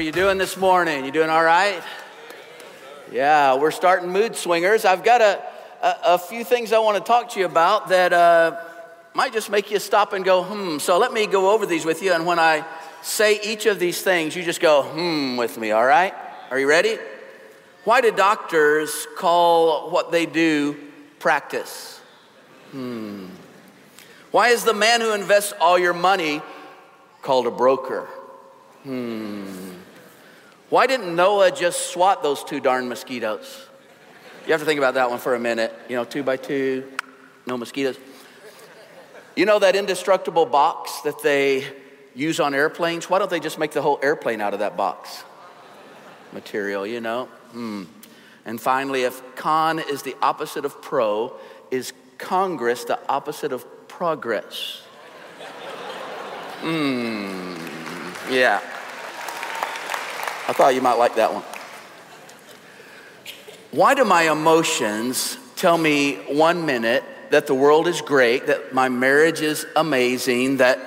are you doing this morning? You doing all right? Yeah, we're starting Mood Swingers. I've got a, a, a few things I want to talk to you about that uh, might just make you stop and go, hmm. So let me go over these with you. And when I say each of these things, you just go, hmm, with me, all right? Are you ready? Why do doctors call what they do practice? Hmm. Why is the man who invests all your money called a broker? Hmm. Why didn't Noah just swat those two darn mosquitoes? You have to think about that one for a minute. You know, two by two, no mosquitoes. You know that indestructible box that they use on airplanes? Why don't they just make the whole airplane out of that box? Material, you know? Hmm. And finally, if con is the opposite of pro, is Congress the opposite of progress? Hmm. Yeah. I thought you might like that one. Why do my emotions tell me one minute that the world is great, that my marriage is amazing, that,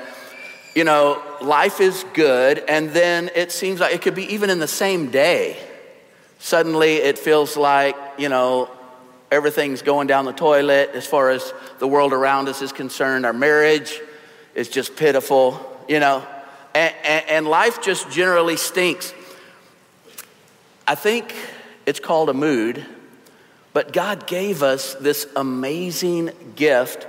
you know, life is good, and then it seems like it could be even in the same day. Suddenly it feels like, you know, everything's going down the toilet as far as the world around us is concerned. Our marriage is just pitiful, you know, and, and, and life just generally stinks. I think it's called a mood, but God gave us this amazing gift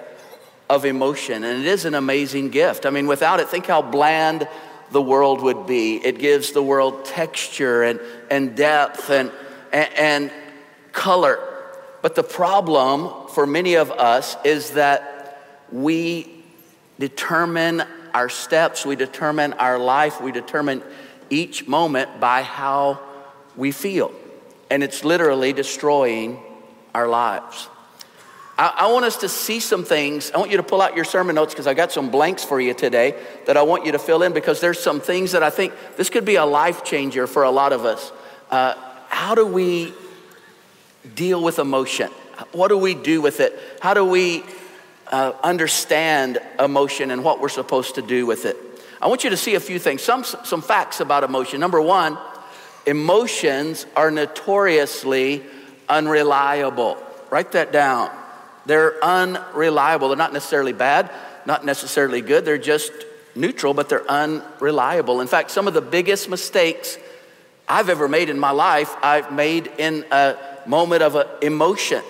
of emotion, and it is an amazing gift. I mean, without it, think how bland the world would be. It gives the world texture and, and depth and, and, and color. But the problem for many of us is that we determine our steps, we determine our life, we determine each moment by how we feel. And it's literally destroying our lives. I, I, want us to see some things. I want you to pull out your sermon notes because I got some blanks for you today that I want you to fill in because there's some things that I think this could be a life changer for a lot of us. Uh, how do we deal with emotion? What do we do with it? How do we uh, understand emotion and what we're supposed to do with it? I want you to see a few things, some, some facts about emotion. Number one, Emotions are notoriously unreliable. Write that down. They're unreliable. They're not necessarily bad, not necessarily good. They're just neutral, but they're unreliable. In fact, some of the biggest mistakes I've ever made in my life, I've made in a moment of emotion.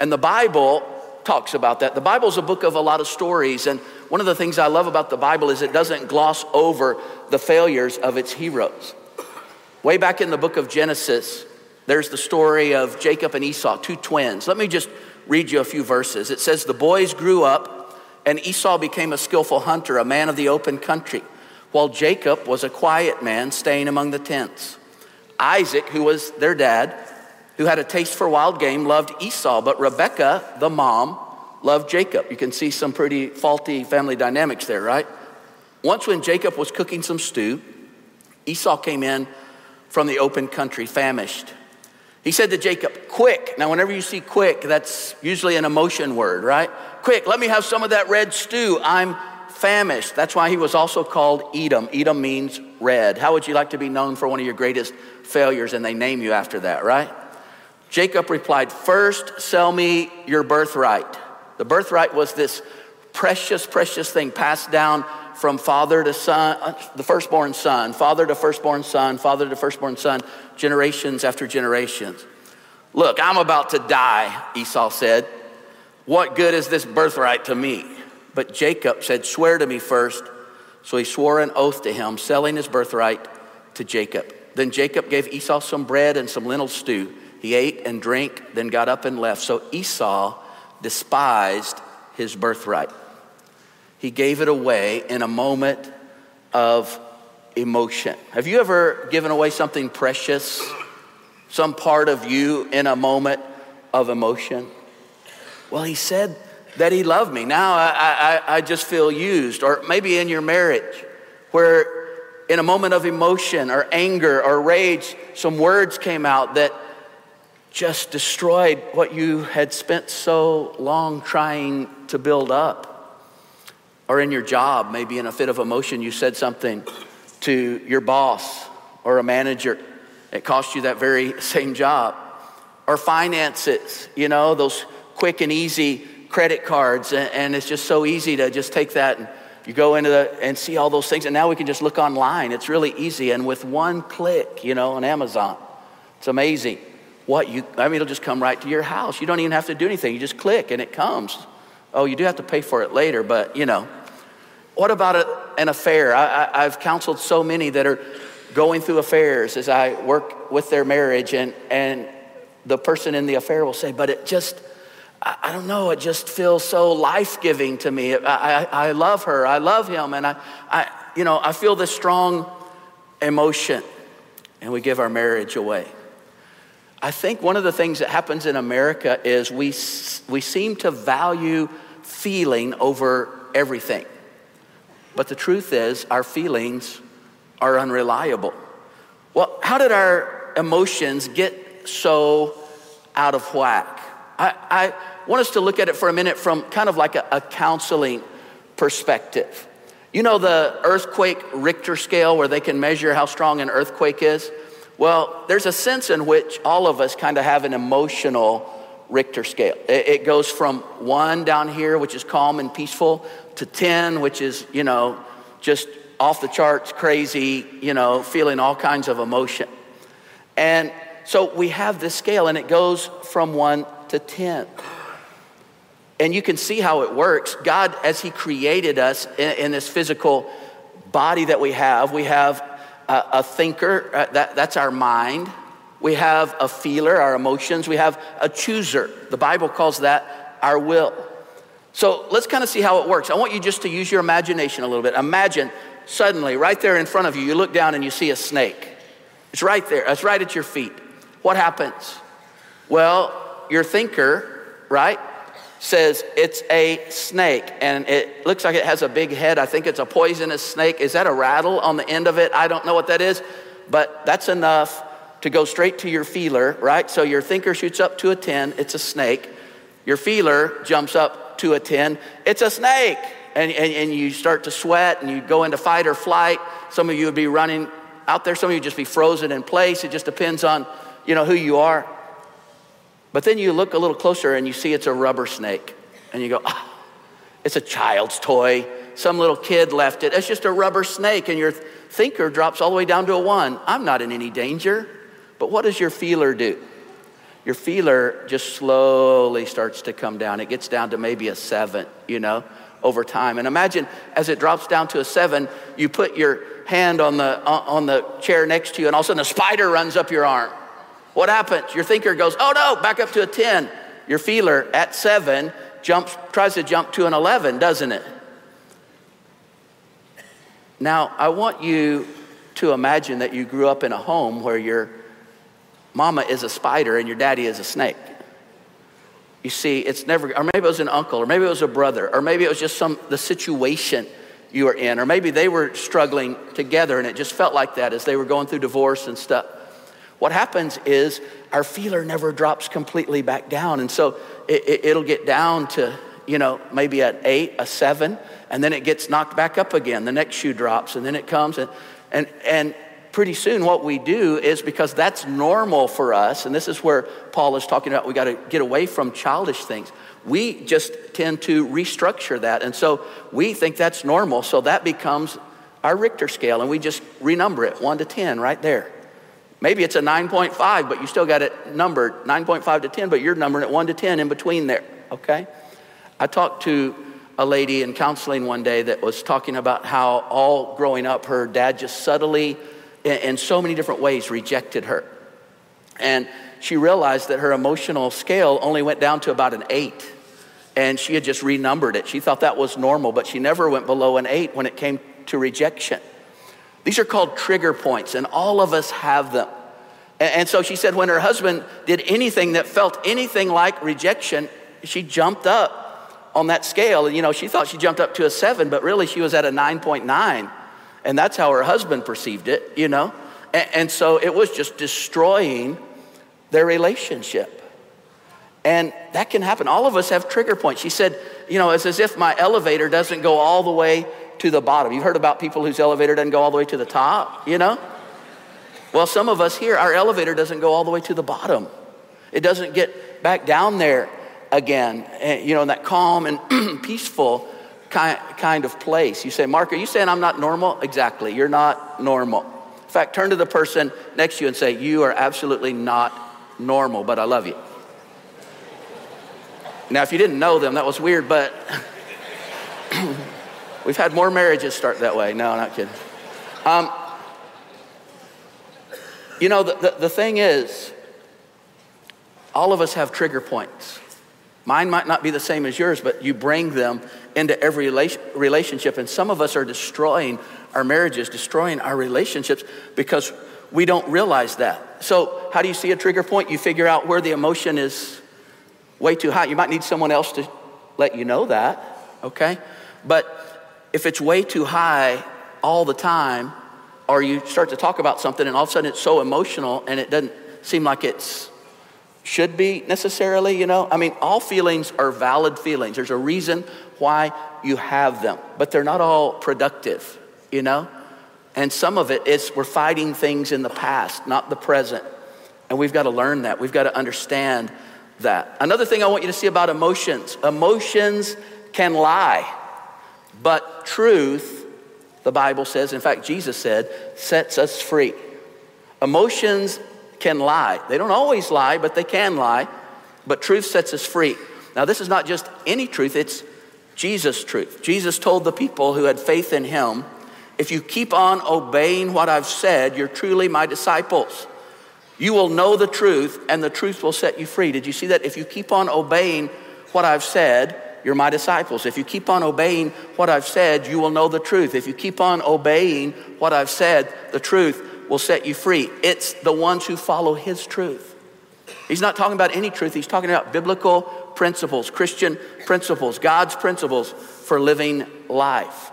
And the Bible talks about that. The Bible is a book of a lot of stories. And one of the things I love about the Bible is it doesn't gloss over the failures of its heroes. Way back in the book of Genesis, there's the story of Jacob and Esau, two twins. Let me just read you a few verses. It says, The boys grew up, and Esau became a skillful hunter, a man of the open country, while Jacob was a quiet man staying among the tents. Isaac, who was their dad, who had a taste for wild game, loved Esau, but Rebekah, the mom, loved Jacob. You can see some pretty faulty family dynamics there, right? Once, when Jacob was cooking some stew, Esau came in from the open country, famished. He said to Jacob, Quick. Now, whenever you see quick, that's usually an emotion word, right? Quick, let me have some of that red stew. I'm famished. That's why he was also called Edom. Edom means red. How would you like to be known for one of your greatest failures? And they name you after that, right? Jacob replied, First, sell me your birthright. The birthright was this precious, precious thing passed down from father to son, uh, the firstborn son, father to firstborn son, father to firstborn son, generations after generations. Look, I'm about to die, Esau said. What good is this birthright to me? But Jacob said, Swear to me first. So he swore an oath to him, selling his birthright to Jacob. Then Jacob gave Esau some bread and some lentil stew. He ate and drank, then got up and left. So Esau despised his birthright. He gave it away in a moment of emotion. Have you ever given away something precious, some part of you in a moment of emotion? Well, he said that he loved me. Now I, I, I just feel used. Or maybe in your marriage, where in a moment of emotion or anger or rage, some words came out that just destroyed what you had spent so long trying to build up or in your job, maybe in a fit of emotion, you said something to your boss or a manager. It cost you that very same job. Or finances, you know, those quick and easy credit cards. And, it's just so easy to just take that and you go into the and see all those things. And now we can just look online. It's really easy. And with one click, you know, on Amazon, it's amazing what you, I mean, it'll just come right to your house. You don't even have to do anything. You just click and it comes. Oh, you do have to pay for it later, but you know. What about a, an affair? I, I've counseled so many that are going through affairs as I work with their marriage, and, and the person in the affair will say, But it just, I, I don't know, it just feels so life giving to me. I, I, I, love her, I love him, and I, I, you know, I feel this strong emotion, and we give our marriage away. I think one of the things that happens in America is we, we seem to value feeling over everything. But the truth is, our feelings are unreliable. Well, how did our emotions get so out of whack? I, I want us to look at it for a minute from kind of like a, a counseling perspective. You know the earthquake Richter scale where they can measure how strong an earthquake is? Well, there's a sense in which all of us kind of have an emotional Richter scale. It, goes from one down here, which is calm and peaceful, to 10, which is, you know, just off the charts, crazy, you know, feeling all kinds of emotion. And so we have this scale, and it goes from one to 10. And you can see how it works. God, as He created us in, in this physical body that we have, we have a, a thinker, uh, that, that's our mind. We have a feeler, our emotions. We have a chooser. The Bible calls that our will. So let's kind of see how it works. I want you just to use your imagination a little bit. Imagine suddenly, right there in front of you, you look down and you see a snake. It's right there, it's right at your feet. What happens? Well, your thinker, right, says it's a snake and it looks like it has a big head. I think it's a poisonous snake. Is that a rattle on the end of it? I don't know what that is, but that's enough to go straight to your feeler, right? So your thinker shoots up to a 10, it's a snake. Your feeler jumps up to a 10, it's a snake. And, and, and you start to sweat and you go into fight or flight. Some of you would be running out there, some of you just be frozen in place. It just depends on, you know, who you are. But then you look a little closer and you see it's a rubber snake. And you go, ah, it's a child's toy. Some little kid left it. It's just a rubber snake. And your thinker drops all the way down to a one. I'm not in any danger. But what does your feeler do? Your feeler just slowly starts to come down. It gets down to maybe a seven, you know, over time. And imagine as it drops down to a seven, you put your hand on the, uh, on the chair next to you, and all of a sudden a spider runs up your arm. What happens? Your thinker goes, oh no, back up to a 10. Your feeler at seven jumps, tries to jump to an 11, doesn't it? Now, I want you to imagine that you grew up in a home where your mama is a spider and your daddy is a snake. You see, it's never, or maybe it was an uncle, or maybe it was a brother, or maybe it was just some, the situation you were in, or maybe they were struggling together and it just felt like that as they were going through divorce and stuff. What happens is our feeler never drops completely back down. And so it, will it, get down to, you know, maybe an eight, a seven, and then it gets knocked back up again. The next shoe drops, and then it comes. And, and, and pretty soon, what we do is because that's normal for us, and this is where Paul is talking about we got to get away from childish things. We just tend to restructure that. And so we think that's normal. So that becomes our Richter scale, and we just renumber it one to 10 right there. Maybe it's a 9.5, but you still got it numbered 9.5 to 10, but you're numbering it 1 to 10 in between there, okay? I talked to a lady in counseling one day that was talking about how all growing up, her dad just subtly, in, so many different ways, rejected her. And she realized that her emotional scale only went down to about an 8 and she had just renumbered it. She thought that was normal, but she never went below an eight when it came to rejection. These are called trigger points, and all of us have them. And so she said, when her husband did anything that felt anything like rejection, she jumped up on that scale. And, you know, she thought she jumped up to a seven, but really she was at a 9.9. And that's how her husband perceived it, you know. And, so it was just destroying their relationship. And that can happen. All of us have trigger points. She said, you know, it's as if my elevator doesn't go all the way to the bottom. You've heard about people whose elevator doesn't go all the way to the top, you know? Well, some of us here, our elevator doesn't go all the way to the bottom. It doesn't get back down there again, eh, you know, in that calm and peaceful kind, of place. You say, Mark, are you saying I'm not normal? Exactly. You're not normal. In fact, turn to the person next to you and say, You are absolutely not normal, but I love you. Now, if you didn't know them, that was weird, but we've had more marriages start that way. No, not kidding. Um, you know, the, the, the thing is, all of us have trigger points. Mine might not be the same as yours, but you bring them into every relationship. And some of us are destroying our marriages, destroying our relationships because we don't realize that. So, how do you see a trigger point? You figure out where the emotion is way too high. You might need someone else to let you know that, okay? But if it's way too high all the time, or you start to talk about something and all of a sudden it's so emotional and it doesn't seem like it's should be necessarily, you know. I mean, all feelings are valid feelings. There's a reason why you have them, but they're not all productive, you know. And some of it is we're fighting things in the past, not the present. And we've got to learn that. We've got to understand that. Another thing I want you to see about emotions emotions can lie, but truth, the Bible says, in fact, Jesus said, sets us free. Emotions can lie. They don't always lie, but they can lie. But truth sets us free. Now, this is not just any truth, it's Jesus' truth. Jesus told the people who had faith in him, If you keep on obeying what I've said, you're truly my disciples. You will know the truth, and the truth will set you free. Did you see that? If you keep on obeying what I've said, you're my disciples. If you keep on obeying what I've said, you will know the truth. If you keep on obeying what I've said, the truth will set you free. It's the ones who follow his truth. He's not talking about any truth, he's talking about biblical principles, Christian principles, God's principles for living life.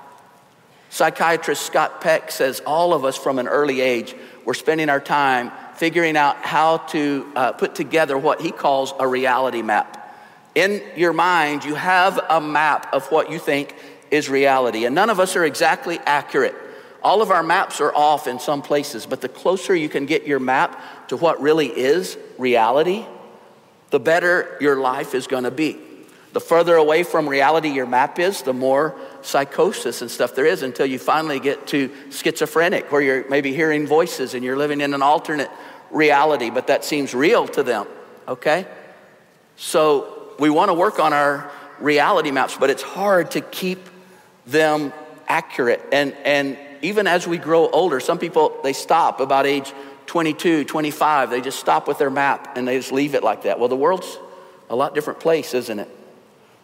Psychiatrist Scott Peck says all of us from an early age, we're spending our time figuring out how to uh, put together what he calls a reality map. In your mind, you have a map of what you think is reality, and none of us are exactly accurate. All of our maps are off in some places, but the closer you can get your map to what really is reality, the better your life is going to be. The further away from reality your map is, the more psychosis and stuff there is until you finally get to schizophrenic, where you're maybe hearing voices and you're living in an alternate reality, but that seems real to them, okay? So we want to work on our reality maps, but it's hard to keep them accurate. And, and even as we grow older, some people, they stop about age 22, 25. They just stop with their map and they just leave it like that. Well, the world's a lot different place, isn't it?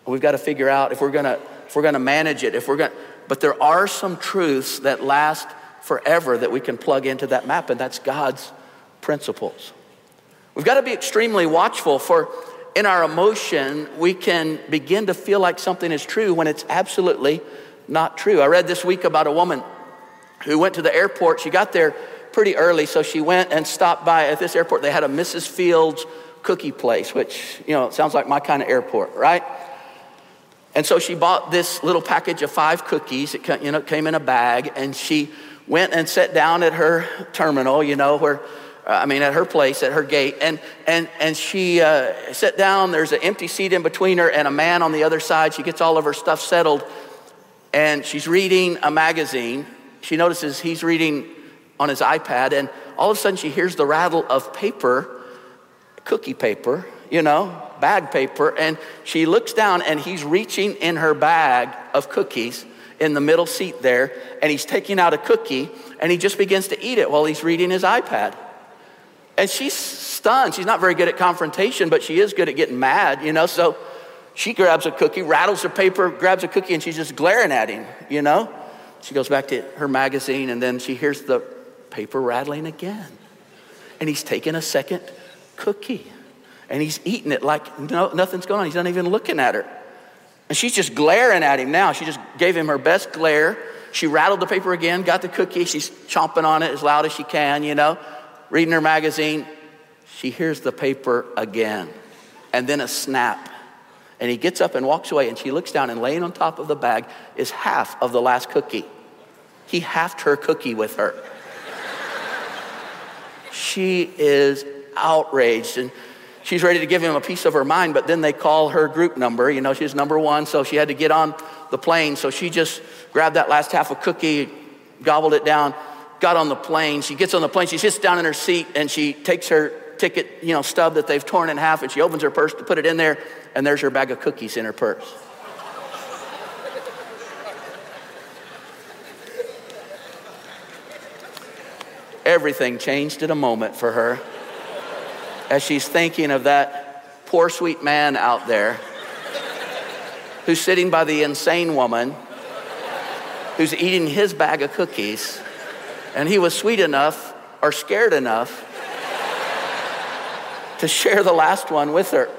We've got to figure out if we're going to if we're going to manage it, if we're going but there are some truths that last forever that we can plug into that map and that's God's principles. We've got to be extremely watchful for in our emotion we can begin to feel like something is true when it's absolutely not true. I read this week about a woman who went to the airport. She got there pretty early, so she went and stopped by at this airport. They had a Mrs. Fields cookie place, which, you know, sounds like my kind of airport, right? And so she bought this little package of five cookies. It you know, came in a bag, and she went and sat down at her terminal, you know, where, I mean, at her place, at her gate. And, and, and she uh, sat down. There's an empty seat in between her and a man on the other side. She gets all of her stuff settled, and she's reading a magazine she notices he's reading on his iPad, and all of a sudden she hears the rattle of paper, cookie paper, you know, bag paper, and she looks down and he's reaching in her bag of cookies in the middle seat there, and he's taking out a cookie and he just begins to eat it while he's reading his iPad. And she's stunned. She's not very good at confrontation, but she is good at getting mad, you know, so she grabs a cookie, rattles her paper, grabs a cookie, and she's just glaring at him, you know? She goes back to her magazine and then she hears the paper rattling again. And he's taking a second cookie and he's eating it like no, nothing's going on. He's not even looking at her. And she's just glaring at him now. She just gave him her best glare. She rattled the paper again, got the cookie. She's chomping on it as loud as she can, you know, reading her magazine. She hears the paper again, and then a snap. And he gets up and walks away, and she looks down, and laying on top of the bag is half of the last cookie. He halved her cookie with her. She is outraged and she's ready to give him a piece of her mind, but then they call her group number. You know, she's number one, so she had to get on the plane. So she just grabbed that last half of cookie, gobbled it down, got on the plane. She gets on the plane, she sits down in her seat, and she takes her ticket, you know, stub that they've torn in half, and she opens her purse to put it in there, and there's her bag of cookies in her purse. Everything changed in a moment for her as she's thinking of that poor, sweet man out there who's sitting by the insane woman who's eating his bag of cookies. And he was sweet enough or scared enough to share the last one with her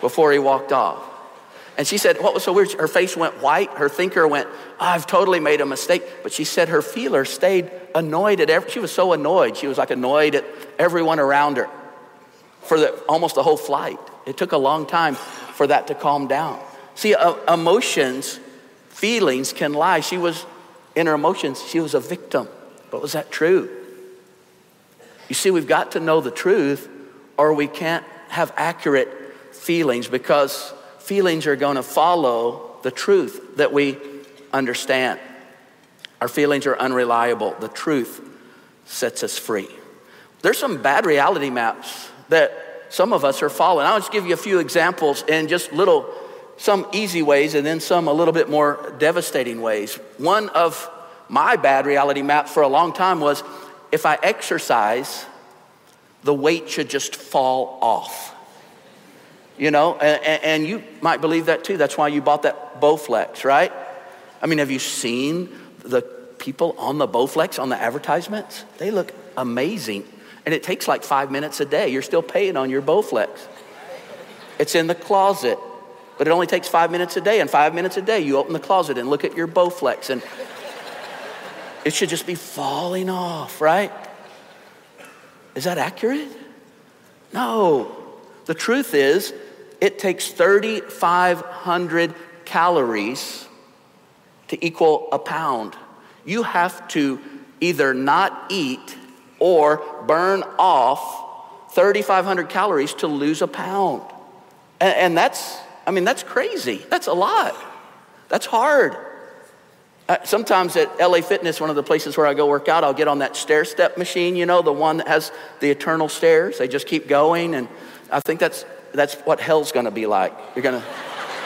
before he walked off. And she said, What was so weird? Her face went white. Her thinker went, I've totally made a mistake. But she said her feeler stayed annoyed at every, she was so annoyed. She was like annoyed at everyone around her for the, almost the whole flight. It took a long time for that to calm down. See, uh, emotions, feelings can lie. She was, in her emotions, she was a victim. But was that true? You see, we've got to know the truth or we can't have accurate feelings because feelings are going to follow the truth that we understand. Our feelings are unreliable. The truth sets us free. There's some bad reality maps that some of us are following. I'll just give you a few examples in just little, some easy ways and then some a little bit more devastating ways. One of my bad reality maps for a long time was if I exercise, the weight should just fall off. You know, and, and, you might believe that too. That's why you bought that Bowflex, right? I mean, have you seen the people on the Bowflex on the advertisements? They look amazing. And it takes like five minutes a day. You're still paying on your Bowflex. It's in the closet, but it only takes five minutes a day. And five minutes a day, you open the closet and look at your Bowflex, and it should just be falling off, right? Is that accurate? No. The truth is, it takes 3,500 calories to equal a pound. You have to either not eat or burn off 3,500 calories to lose a pound. And, that's, I mean, that's crazy. That's a lot. That's hard. Uh, sometimes at LA Fitness, one of the places where I go work out, I'll get on that stair step machine, you know, the one that has the eternal stairs. They just keep going. And I think that's, that's what hell's gonna be like. You're gonna,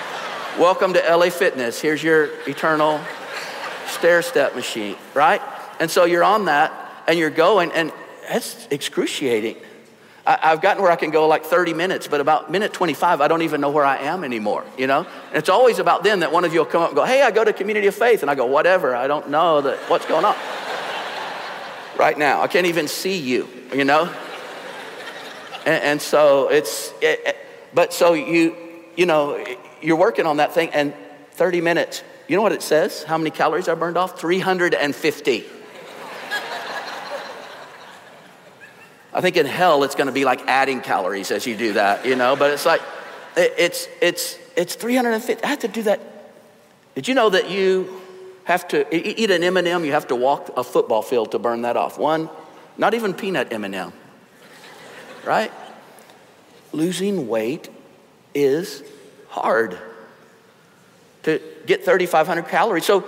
welcome to LA Fitness. Here's your eternal stair step machine, right? And so you're on that and you're going, and that's excruciating. I, have gotten where I can go like 30 minutes, but about minute 25, I don't even know where I am anymore, you know? And it's always about then that one of you will come up and go, hey, I go to Community of Faith. And I go, whatever, I don't know that, what's going on. right now, I can't even see you, you know? And, and so it's, it, it, but so you, you know, you're working on that thing, and 30 minutes, you know what it says? How many calories I burned off? 350. I think in hell it's going to be like adding calories as you do that, you know, but it's like, it's, it's, it's 350. I have to do that. Did you know that you have to eat an M&M, you have to walk a football field to burn that off? One, not even peanut M&M, right? Losing weight is hard to get 3,500 calories. So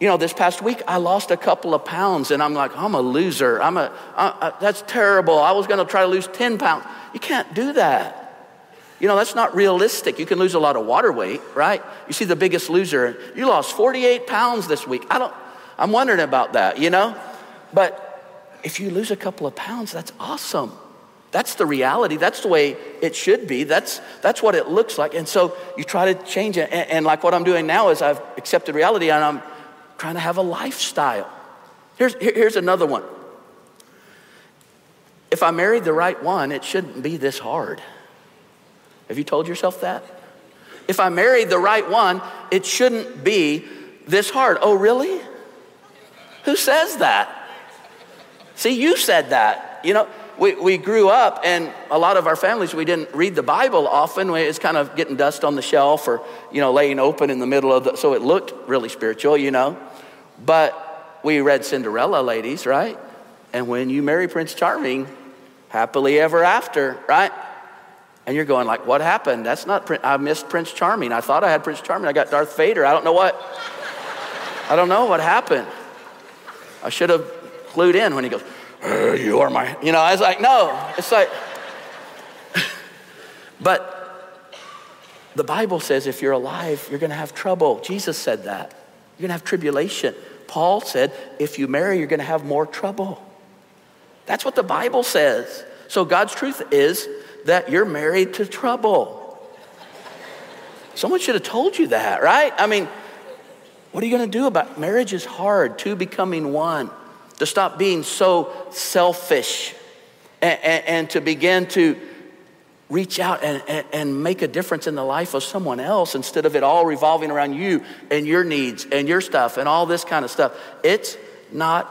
you know, this past week I lost a couple of pounds and I'm like, I'm a loser. I'm a, I, I, that's terrible. I was going to try to lose 10 pounds. You can't do that. You know, that's not realistic. You can lose a lot of water weight, right? You see the biggest loser, you lost 48 pounds this week. I don't, I'm wondering about that, you know? But if you lose a couple of pounds, that's awesome. That's the reality. That's the way it should be. That's, that's what it looks like. And so you try to change it. And, and like what I'm doing now is I've accepted reality and I'm trying to have a lifestyle. Here's, here's another one. If I married the right one, it shouldn't be this hard. Have you told yourself that? If I married the right one, it shouldn't be this hard. Oh, really? Who says that? See, you said that. You know, we, we grew up, and a lot of our families, we didn't read the Bible often. It's kind of getting dust on the shelf or, you know, laying open in the middle of the, so it looked really spiritual, you know. But we read Cinderella, ladies, right? And when you marry Prince Charming, happily ever after, right? And you're going like, what happened? That's not, I missed Prince Charming. I thought I had Prince Charming. I got Darth Vader. I don't know what, I don't know what happened. I should have clued in when he goes, uh, you are my, you know, I was like, no, it's like, but the Bible says if you're alive, you're going to have trouble. Jesus said that. You're going to have tribulation. Paul said if you marry, you're going to have more trouble. That's what the Bible says. So God's truth is that you're married to trouble. Someone should have told you that, right? I mean, what are you going to do about marriage is hard, two becoming one, to stop being so selfish and, and, and to begin to reach out and, and, and, make a difference in the life of someone else instead of it all revolving around you and your needs and your stuff and all this kind of stuff. It's not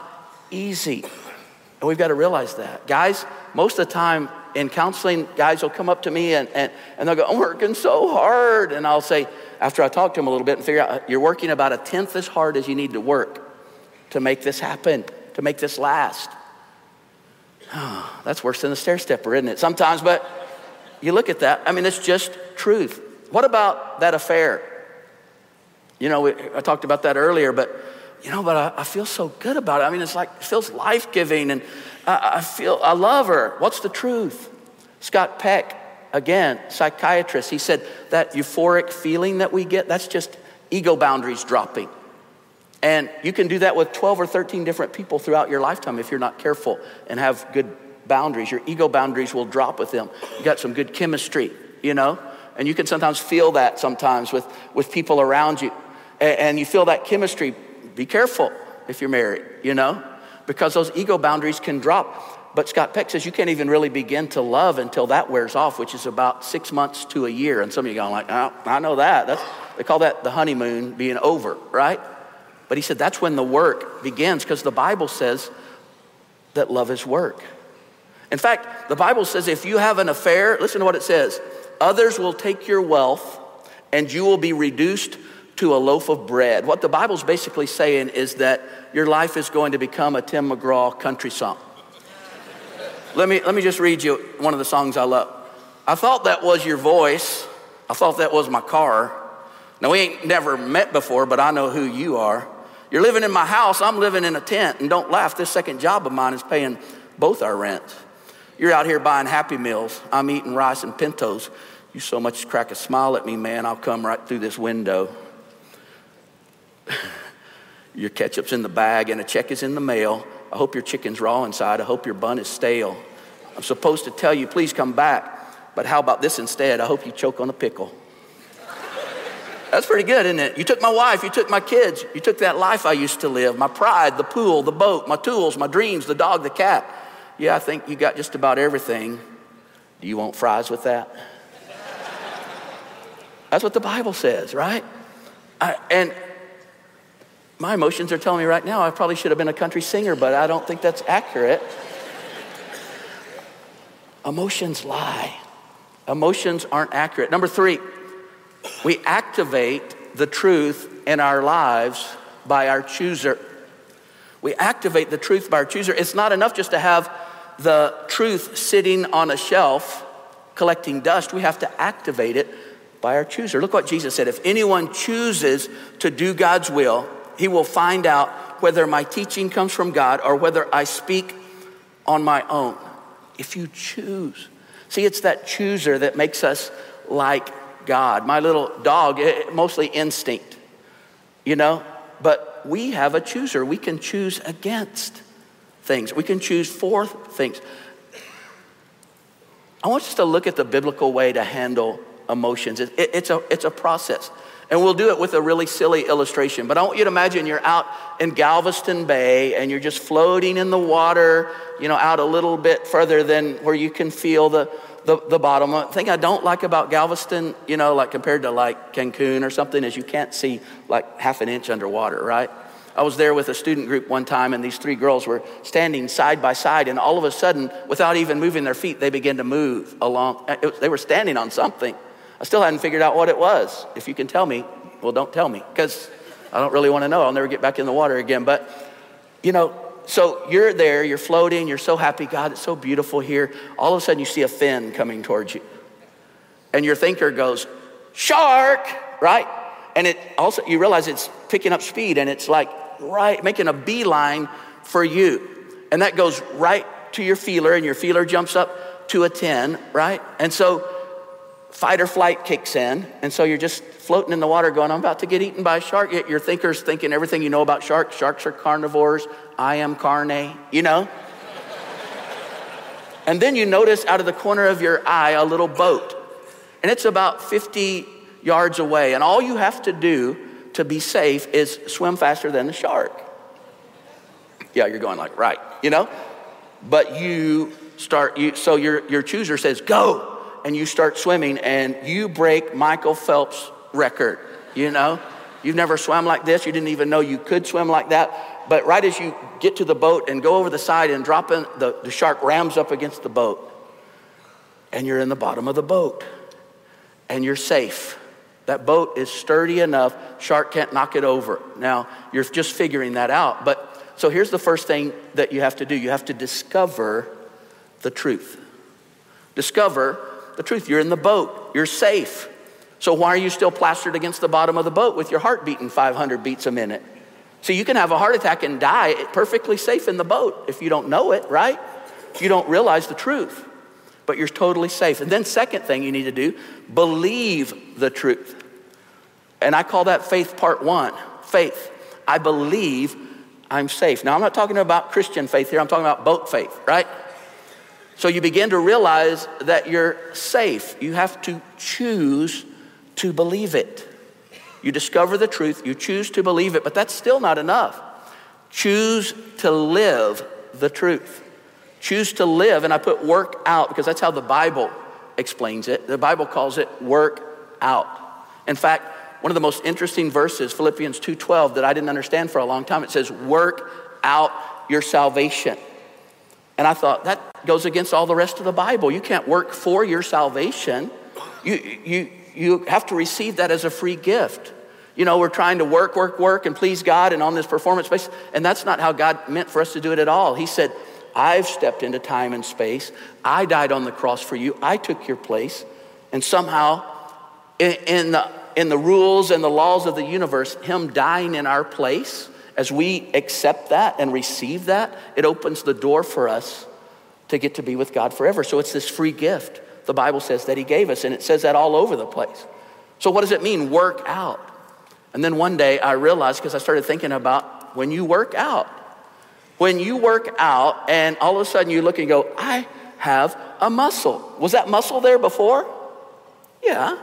easy. And we've got to realize that. Guys, most of the time in counseling, guys will come up to me and, and, and they'll go, I'm working so hard. And I'll say, after I talk to them a little bit and figure out, you're working about a tenth as hard as you need to work to make this happen, to make this last. Oh, that's worse than the stair stepper, isn't it? Sometimes, but you look at that, I mean, it's just truth. What about that affair? You know, I talked about that earlier, but you know, but I, I feel so good about it. I mean, it's like, it feels life giving, and I, I feel, I love her. What's the truth? Scott Peck, again, psychiatrist, he said that euphoric feeling that we get, that's just ego boundaries dropping. And you can do that with 12 or 13 different people throughout your lifetime if you're not careful and have good boundaries. Your ego boundaries will drop with them. You got some good chemistry, you know? And you can sometimes feel that sometimes with, with people around you. And, and you feel that chemistry. Be careful if you're married, you know? Because those ego boundaries can drop. But Scott Peck says you can't even really begin to love until that wears off, which is about six months to a year. And some of you going like, oh, I know that. That's, they call that the honeymoon being over, right? But he said that's when the work begins because the Bible says that love is work. In fact, the Bible says if you have an affair, listen to what it says others will take your wealth and you will be reduced to a loaf of bread. What the Bible's basically saying is that your life is going to become a Tim McGraw country song. let, me, let me just read you one of the songs I love. I thought that was your voice. I thought that was my car. Now, we ain't never met before, but I know who you are. You're living in my house, I'm living in a tent, and don't laugh, this second job of mine is paying both our rents. You're out here buying Happy Meals. I'm eating rice and pintos. You so much crack a smile at me, man, I'll come right through this window. your ketchup's in the bag and a check is in the mail. I hope your chicken's raw inside. I hope your bun is stale. I'm supposed to tell you, please come back. But how about this instead? I hope you choke on a pickle. That's pretty good, isn't it? You took my wife, you took my kids, you took that life I used to live, my pride, the pool, the boat, my tools, my dreams, the dog, the cat. Yeah, I think you got just about everything. Do you want fries with that? That's what the Bible says, right? I, and my emotions are telling me right now I probably should have been a country singer, but I don't think that's accurate. Emotions lie. Emotions aren't accurate. Number three, we activate the truth in our lives by our chooser. We activate the truth by our chooser. It's not enough just to have the truth sitting on a shelf collecting dust, we have to activate it by our chooser. Look what Jesus said if anyone chooses to do God's will, he will find out whether my teaching comes from God or whether I speak on my own. If you choose. See, it's that chooser that makes us like God. My little dog, eh, mostly instinct, you know, but we have a chooser. We can choose against things. We can choose for things. I want us to look at the biblical way to handle emotions. It, it, it's, a, it's a process. And we'll do it with a really silly illustration. But I want you to imagine you're out in Galveston Bay and you're just floating in the water, you know, out a little bit further than where you can feel the, the, the bottom. The thing I don't like about Galveston, you know, like compared to like Cancun or something, is you can't see like half an inch underwater, right? I was there with a student group one time, and these three girls were standing side by side, and all of a sudden, without even moving their feet, they began to move along. Uh, it, they were standing on something. I still hadn't figured out what it was. If you can tell me, well, don't tell me, because I don't really want to know. I'll never get back in the water again. But, you know, so you're there, you're floating, you're so happy, God, it's so beautiful here. All of a sudden, you see a fin coming towards you. And your thinker goes, Shark, right? And it also, you realize it's picking up speed and it's like right, making a beeline for you. And that goes right to your feeler, and your feeler jumps up to a 10, right? And so fight or flight kicks in. And so you're just floating in the water going, I'm about to get eaten by a shark. Yet your thinker's thinking everything you know about sharks. Sharks are carnivores. I am carne, you know? and then you notice out of the corner of your eye a little boat. And it's about 50 yards away. And all you have to do to be safe is swim faster than the shark. Yeah, you're going like, right, you know? But you start, you, so your, your chooser says, go. And you start swimming and you break Michael Phelps' record, you know? You've never swam like this. You didn't even know you could swim like that. But right as you get to the boat and go over the side and drop in, the, the shark rams up against the boat. And you're in the bottom of the boat. And you're safe. That boat is sturdy enough, shark can't knock it over. Now, you're just figuring that out. But so here's the first thing that you have to do you have to discover the truth. Discover the truth. You're in the boat, you're safe. So why are you still plastered against the bottom of the boat with your heart beating 500 beats a minute? So you can have a heart attack and die perfectly safe in the boat if you don't know it, right? You don't realize the truth, but you're totally safe. And then, second thing you need to do, believe the truth. And I call that faith part one faith. I believe I'm safe. Now, I'm not talking about Christian faith here, I'm talking about boat faith, right? So you begin to realize that you're safe. You have to choose to believe it. You discover the truth, you choose to believe it, but that's still not enough. Choose to live the truth. Choose to live, and I put work out because that's how the Bible explains it. The Bible calls it work out. In fact, one of the most interesting verses, Philippians 2:12, that I didn't understand for a long time. It says, "Work out your salvation." And I thought that goes against all the rest of the Bible. You can't work for your salvation. You, you, you have to receive that as a free gift. You know, we're trying to work, work, work, and please God and on this performance basis. And that's not how God meant for us to do it at all. He said, I've stepped into time and space. I died on the cross for you. I took your place. And somehow, in, in the in the rules and the laws of the universe, Him dying in our place, as we accept that and receive that, it opens the door for us to get to be with God forever. So it's this free gift the Bible says that He gave us, and it says that all over the place. So, what does it mean, work out? And then one day I realized, because I started thinking about when you work out, when you work out, and all of a sudden you look and go, I have a muscle. Was that muscle there before? Yeah.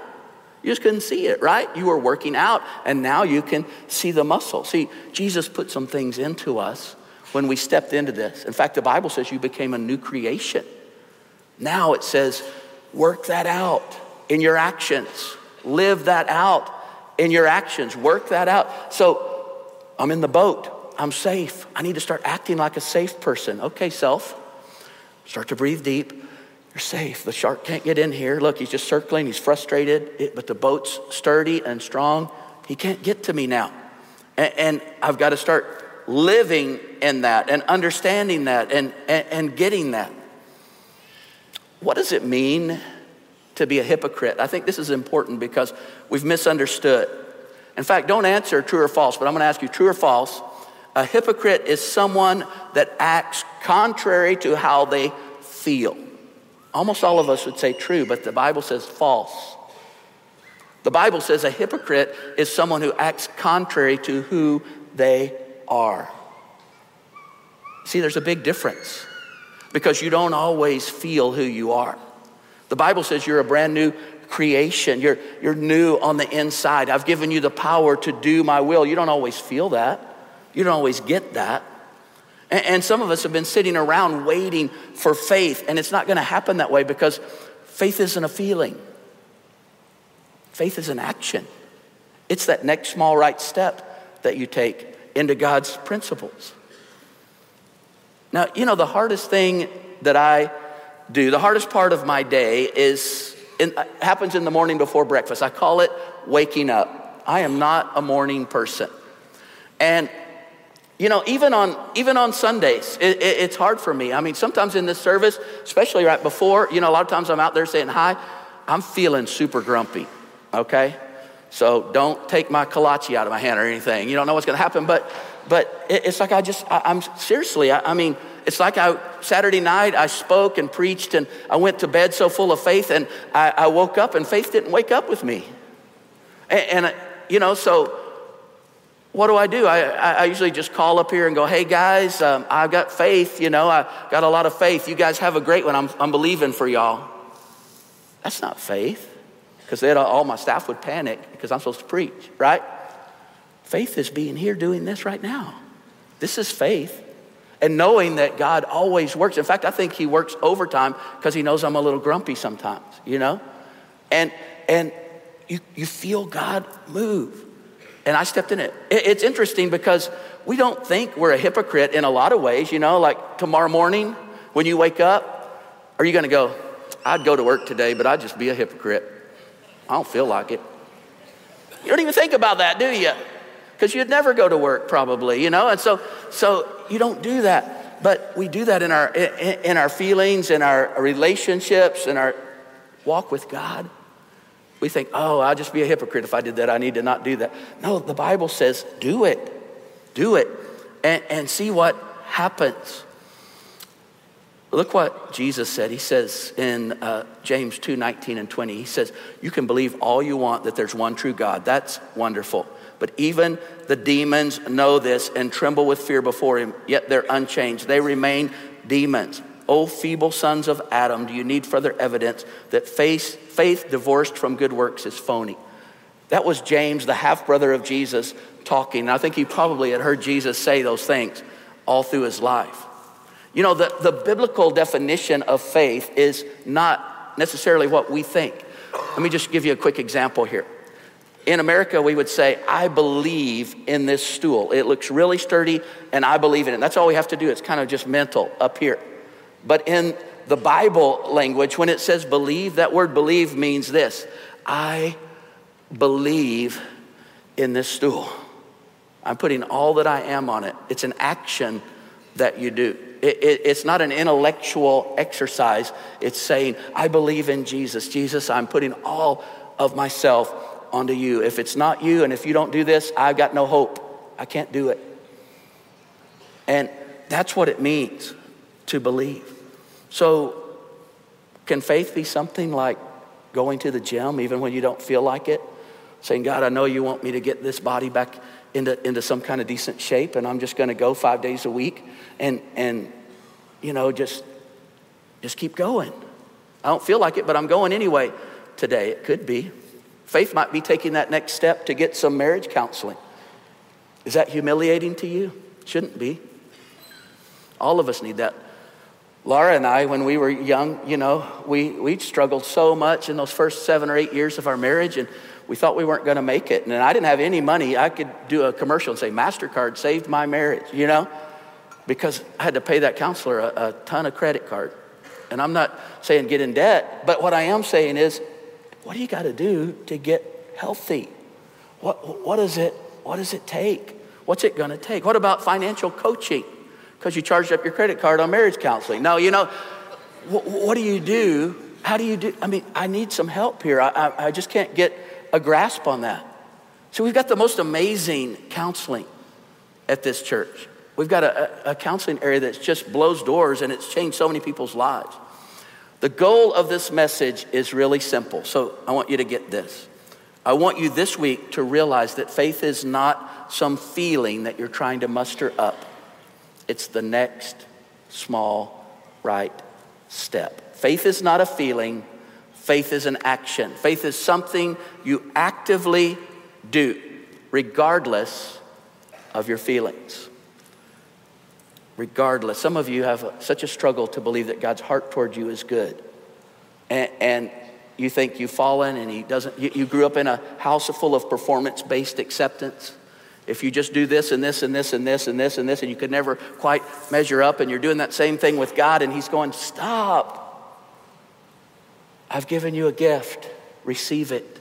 You just couldn't see it, right? You were working out, and now you can see the muscle. See, Jesus put some things into us when we stepped into this. In fact, the Bible says you became a new creation. Now it says, work that out in your actions, live that out in your actions, work that out. So I'm in the boat, I'm safe. I need to start acting like a safe person. Okay, self, start to breathe deep. You're safe. The shark can't get in here. Look, he's just circling. He's frustrated, it, but the boat's sturdy and strong. He can't get to me now. And, and I've got to start living in that and understanding that and, and, and getting that. What does it mean to be a hypocrite? I think this is important because we've misunderstood. In fact, don't answer true or false, but I'm going to ask you true or false. A hypocrite is someone that acts contrary to how they feel. Almost all of us would say true, but the Bible says false. The Bible says a hypocrite is someone who acts contrary to who they are. See, there's a big difference because you don't always feel who you are. The Bible says you're a brand new creation. You're, you're new on the inside. I've given you the power to do my will. You don't always feel that. You don't always get that. And some of us have been sitting around waiting for faith, and it's not going to happen that way because faith isn't a feeling. Faith is an action. It's that next small right step that you take into God's principles. Now, you know, the hardest thing that I do, the hardest part of my day is happens in the morning before breakfast. I call it waking up. I am not a morning person. And You know, even on even on Sundays, it, it, it's hard for me. I mean, sometimes in this service, especially right before, you know, a lot of times I'm out there saying hi, I'm feeling super grumpy. Okay, so don't take my kolache out of my hand or anything. You don't know what's going to happen, but but it, it's like I just I, am seriously. I, I mean, it's like I Saturday night I spoke and preached and I went to bed so full of faith, and I, I woke up and faith didn't wake up with me. And, and you know, so what do I do? I, I usually just call up here and go, hey guys, um, I've got faith, you know, I got a lot of faith. You guys have a great one. I'm, I'm believing for y'all. That's not faith, because then all my staff would panic because I'm supposed to preach, right? Faith is being here doing this right now. This is faith. And knowing that God always works. In fact, I think He works overtime because He knows I'm a little grumpy sometimes, you know? And, and you, you feel God move and I stepped in it. It's interesting because we don't think we're a hypocrite in a lot of ways, you know, like tomorrow morning when you wake up, are you going to go, I'd go to work today, but I'd just be a hypocrite? I don't feel like it. You don't even think about that, do you? Because you'd never go to work probably, you know? And so, so you don't do that. But we do that in our, in our feelings, in our relationships, in our walk with God. We think, oh, I'll just be a hypocrite if I did that. I need to not do that. No, the Bible says, do it. Do it. And, and see what happens. Look what Jesus said. He says in uh, James 2 19 and 20, he says, You can believe all you want that there's one true God. That's wonderful. But even the demons know this and tremble with fear before him, yet they're unchanged. They remain demons. O feeble sons of Adam, do you need further evidence that faith, faith divorced from good works is phony? That was James, the half brother of Jesus, talking. I think he probably had heard Jesus say those things all through his life. You know, the, the biblical definition of faith is not necessarily what we think. Let me just give you a quick example here. In America, we would say, I believe in this stool. It looks really sturdy, and I believe in it. That's all we have to do. It's kind of just mental up here. But in the Bible language, when it says believe, that word believe means this I believe in this stool. I'm putting all that I am on it. It's an action that you do. It, it, it's not an intellectual exercise. It's saying, I believe in Jesus. Jesus, I'm putting all of myself onto you. If it's not you and if you don't do this, I've got no hope. I can't do it. And that's what it means to believe. So, can faith be something like going to the gym even when you don't feel like it? Saying, God, I know you want me to get this body back into, into some kind of decent shape, and I'm just going to go five days a week and, and you know, just, just keep going. I don't feel like it, but I'm going anyway today. It could be. Faith might be taking that next step to get some marriage counseling. Is that humiliating to you? Shouldn't be. All of us need that. Laura and I, when we were young, you know, we, we struggled so much in those first seven or eight years of our marriage, and we thought we weren't going to make it. And I didn't have any money. I could do a commercial and say, MasterCard saved my marriage, you know, because I had to pay that counselor a, a ton of credit card. And I'm not saying get in debt, but what I am saying is, what do you got to do to get healthy? What, what, is it, what does it take? What's it going to take? What about financial coaching? Because you charged up your credit card on marriage counseling. No, you know, what do you do? How do you do? I mean, I need some help here. I, I, I just can't get a grasp on that. So we've got the most amazing counseling at this church. We've got a, a counseling area that just blows doors and it's changed so many people's lives. The goal of this message is really simple. So I want you to get this. I want you this week to realize that faith is not some feeling that you're trying to muster up. It's the next small right step. Faith is not a feeling, faith is an action. Faith is something you actively do, regardless of your feelings. Regardless. Some of you have such a struggle to believe that God's heart toward you is good. And, and you think you've fallen and He doesn't, you, you grew up in a house full of performance based acceptance if you just do this and this and this and this and this and this and you could never quite measure up and you're doing that same thing with God and He's going, Stop. I've given you a gift. Receive it.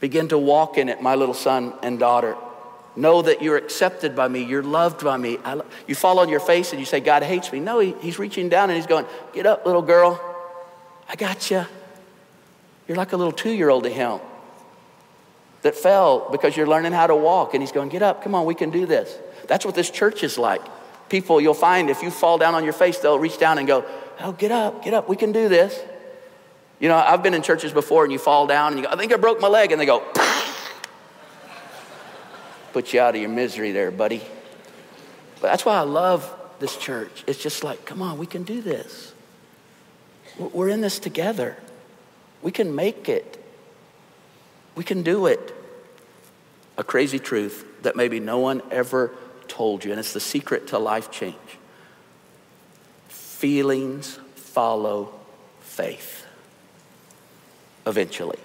Begin to walk in it, my little son and daughter. Know that you're accepted by me. You're loved by me. Lo-. You fall on your face and you say, God hates me. No, he, he's reaching down and he's going, Get up, little girl. I got you. You're like a little two year old to him that fell because you're learning how to walk. And he's going, Get up. Come on, we can do this. That's what this church is like. People, you'll find if you fall down on your face, they'll reach down and go, Oh, get up, get up. We can do this. You know, I've been in churches before and you fall down and you go, I think I broke my leg. And they go, Put you out of your misery there, buddy. But that's why I love this church. It's just like, come on, we can do this. We're in this together. We can make it. We can do it. A crazy truth that maybe no one ever told you, and it's the secret to life change. Feelings follow faith eventually.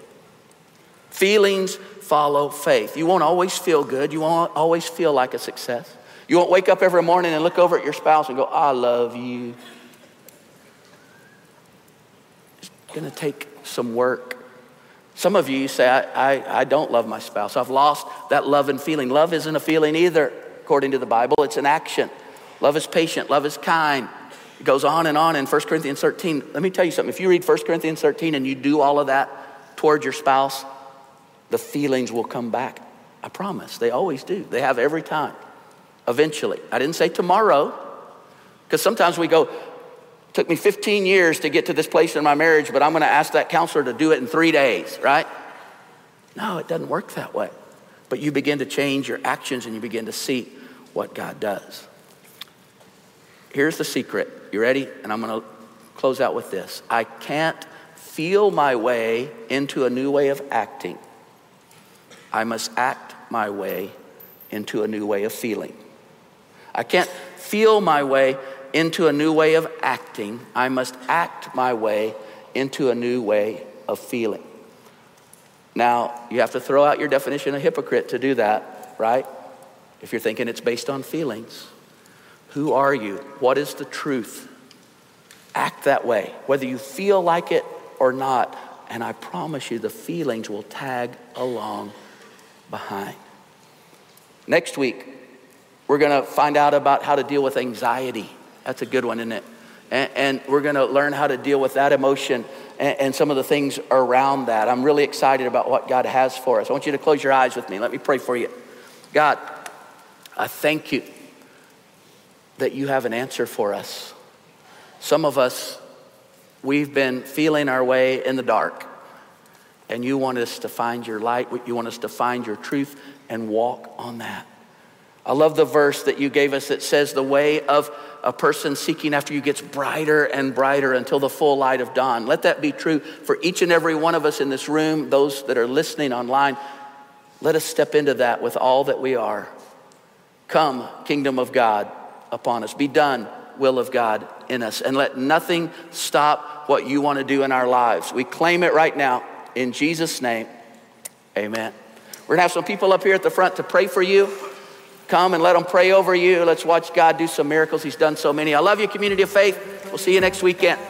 Feelings follow faith. You won't always feel good. You won't always feel like a success. You won't wake up every morning and look over at your spouse and go, I love you. It's going to take some work. Some of you say, I, I, I, don't love my spouse. I've lost that love and feeling. Love isn't a feeling either, according to the Bible, it's an action. Love is patient, love is kind. It goes on and on in 1 Corinthians 13. Let me tell you something. If you read 1 Corinthians 13 and you do all of that toward your spouse, the feelings will come back. I promise. They always do. They have every time. Eventually. I didn't say tomorrow, because sometimes we go, took me 15 years to get to this place in my marriage, but I'm going to ask that counselor to do it in three days, right? No, it doesn't work that way. But you begin to change your actions and you begin to see what God does. Here's the secret. You ready? And I'm going to close out with this. I can't feel my way into a new way of acting I must act my way into a new way of feeling. I can't feel my way into a new way of acting. I must act my way into a new way of feeling. Now, you have to throw out your definition of hypocrite to do that, right? If you're thinking it's based on feelings. Who are you? What is the truth? Act that way, whether you feel like it or not. And I promise you, the feelings will tag along behind. Next week, we're going to find out about how to deal with anxiety. That's a good one, isn't it? And, and we're going to learn how to deal with that emotion and, and some of the things around that. I'm really excited about what God has for us. I want you to close your eyes with me. Let me pray for you. God, I thank you that you have an answer for us. Some of us, we've been feeling our way in the dark and you want us to find your light, you want us to find your truth and walk on that. I love the verse that you gave us that says the way of a person seeking after you gets brighter and brighter until the full light of dawn. Let that be true for each and every one of us in this room, those that are listening online. Let us step into that with all that we are. Come, kingdom of God, upon us. Be done, will of God in us. And let nothing stop what you want to do in our lives. We claim it right now. In Jesus' name, amen. We're going to have some people up here at the front to pray for you. Come and let them pray over you. Let's watch God do some miracles. He's done so many. I love you, community of faith. We'll see you next weekend.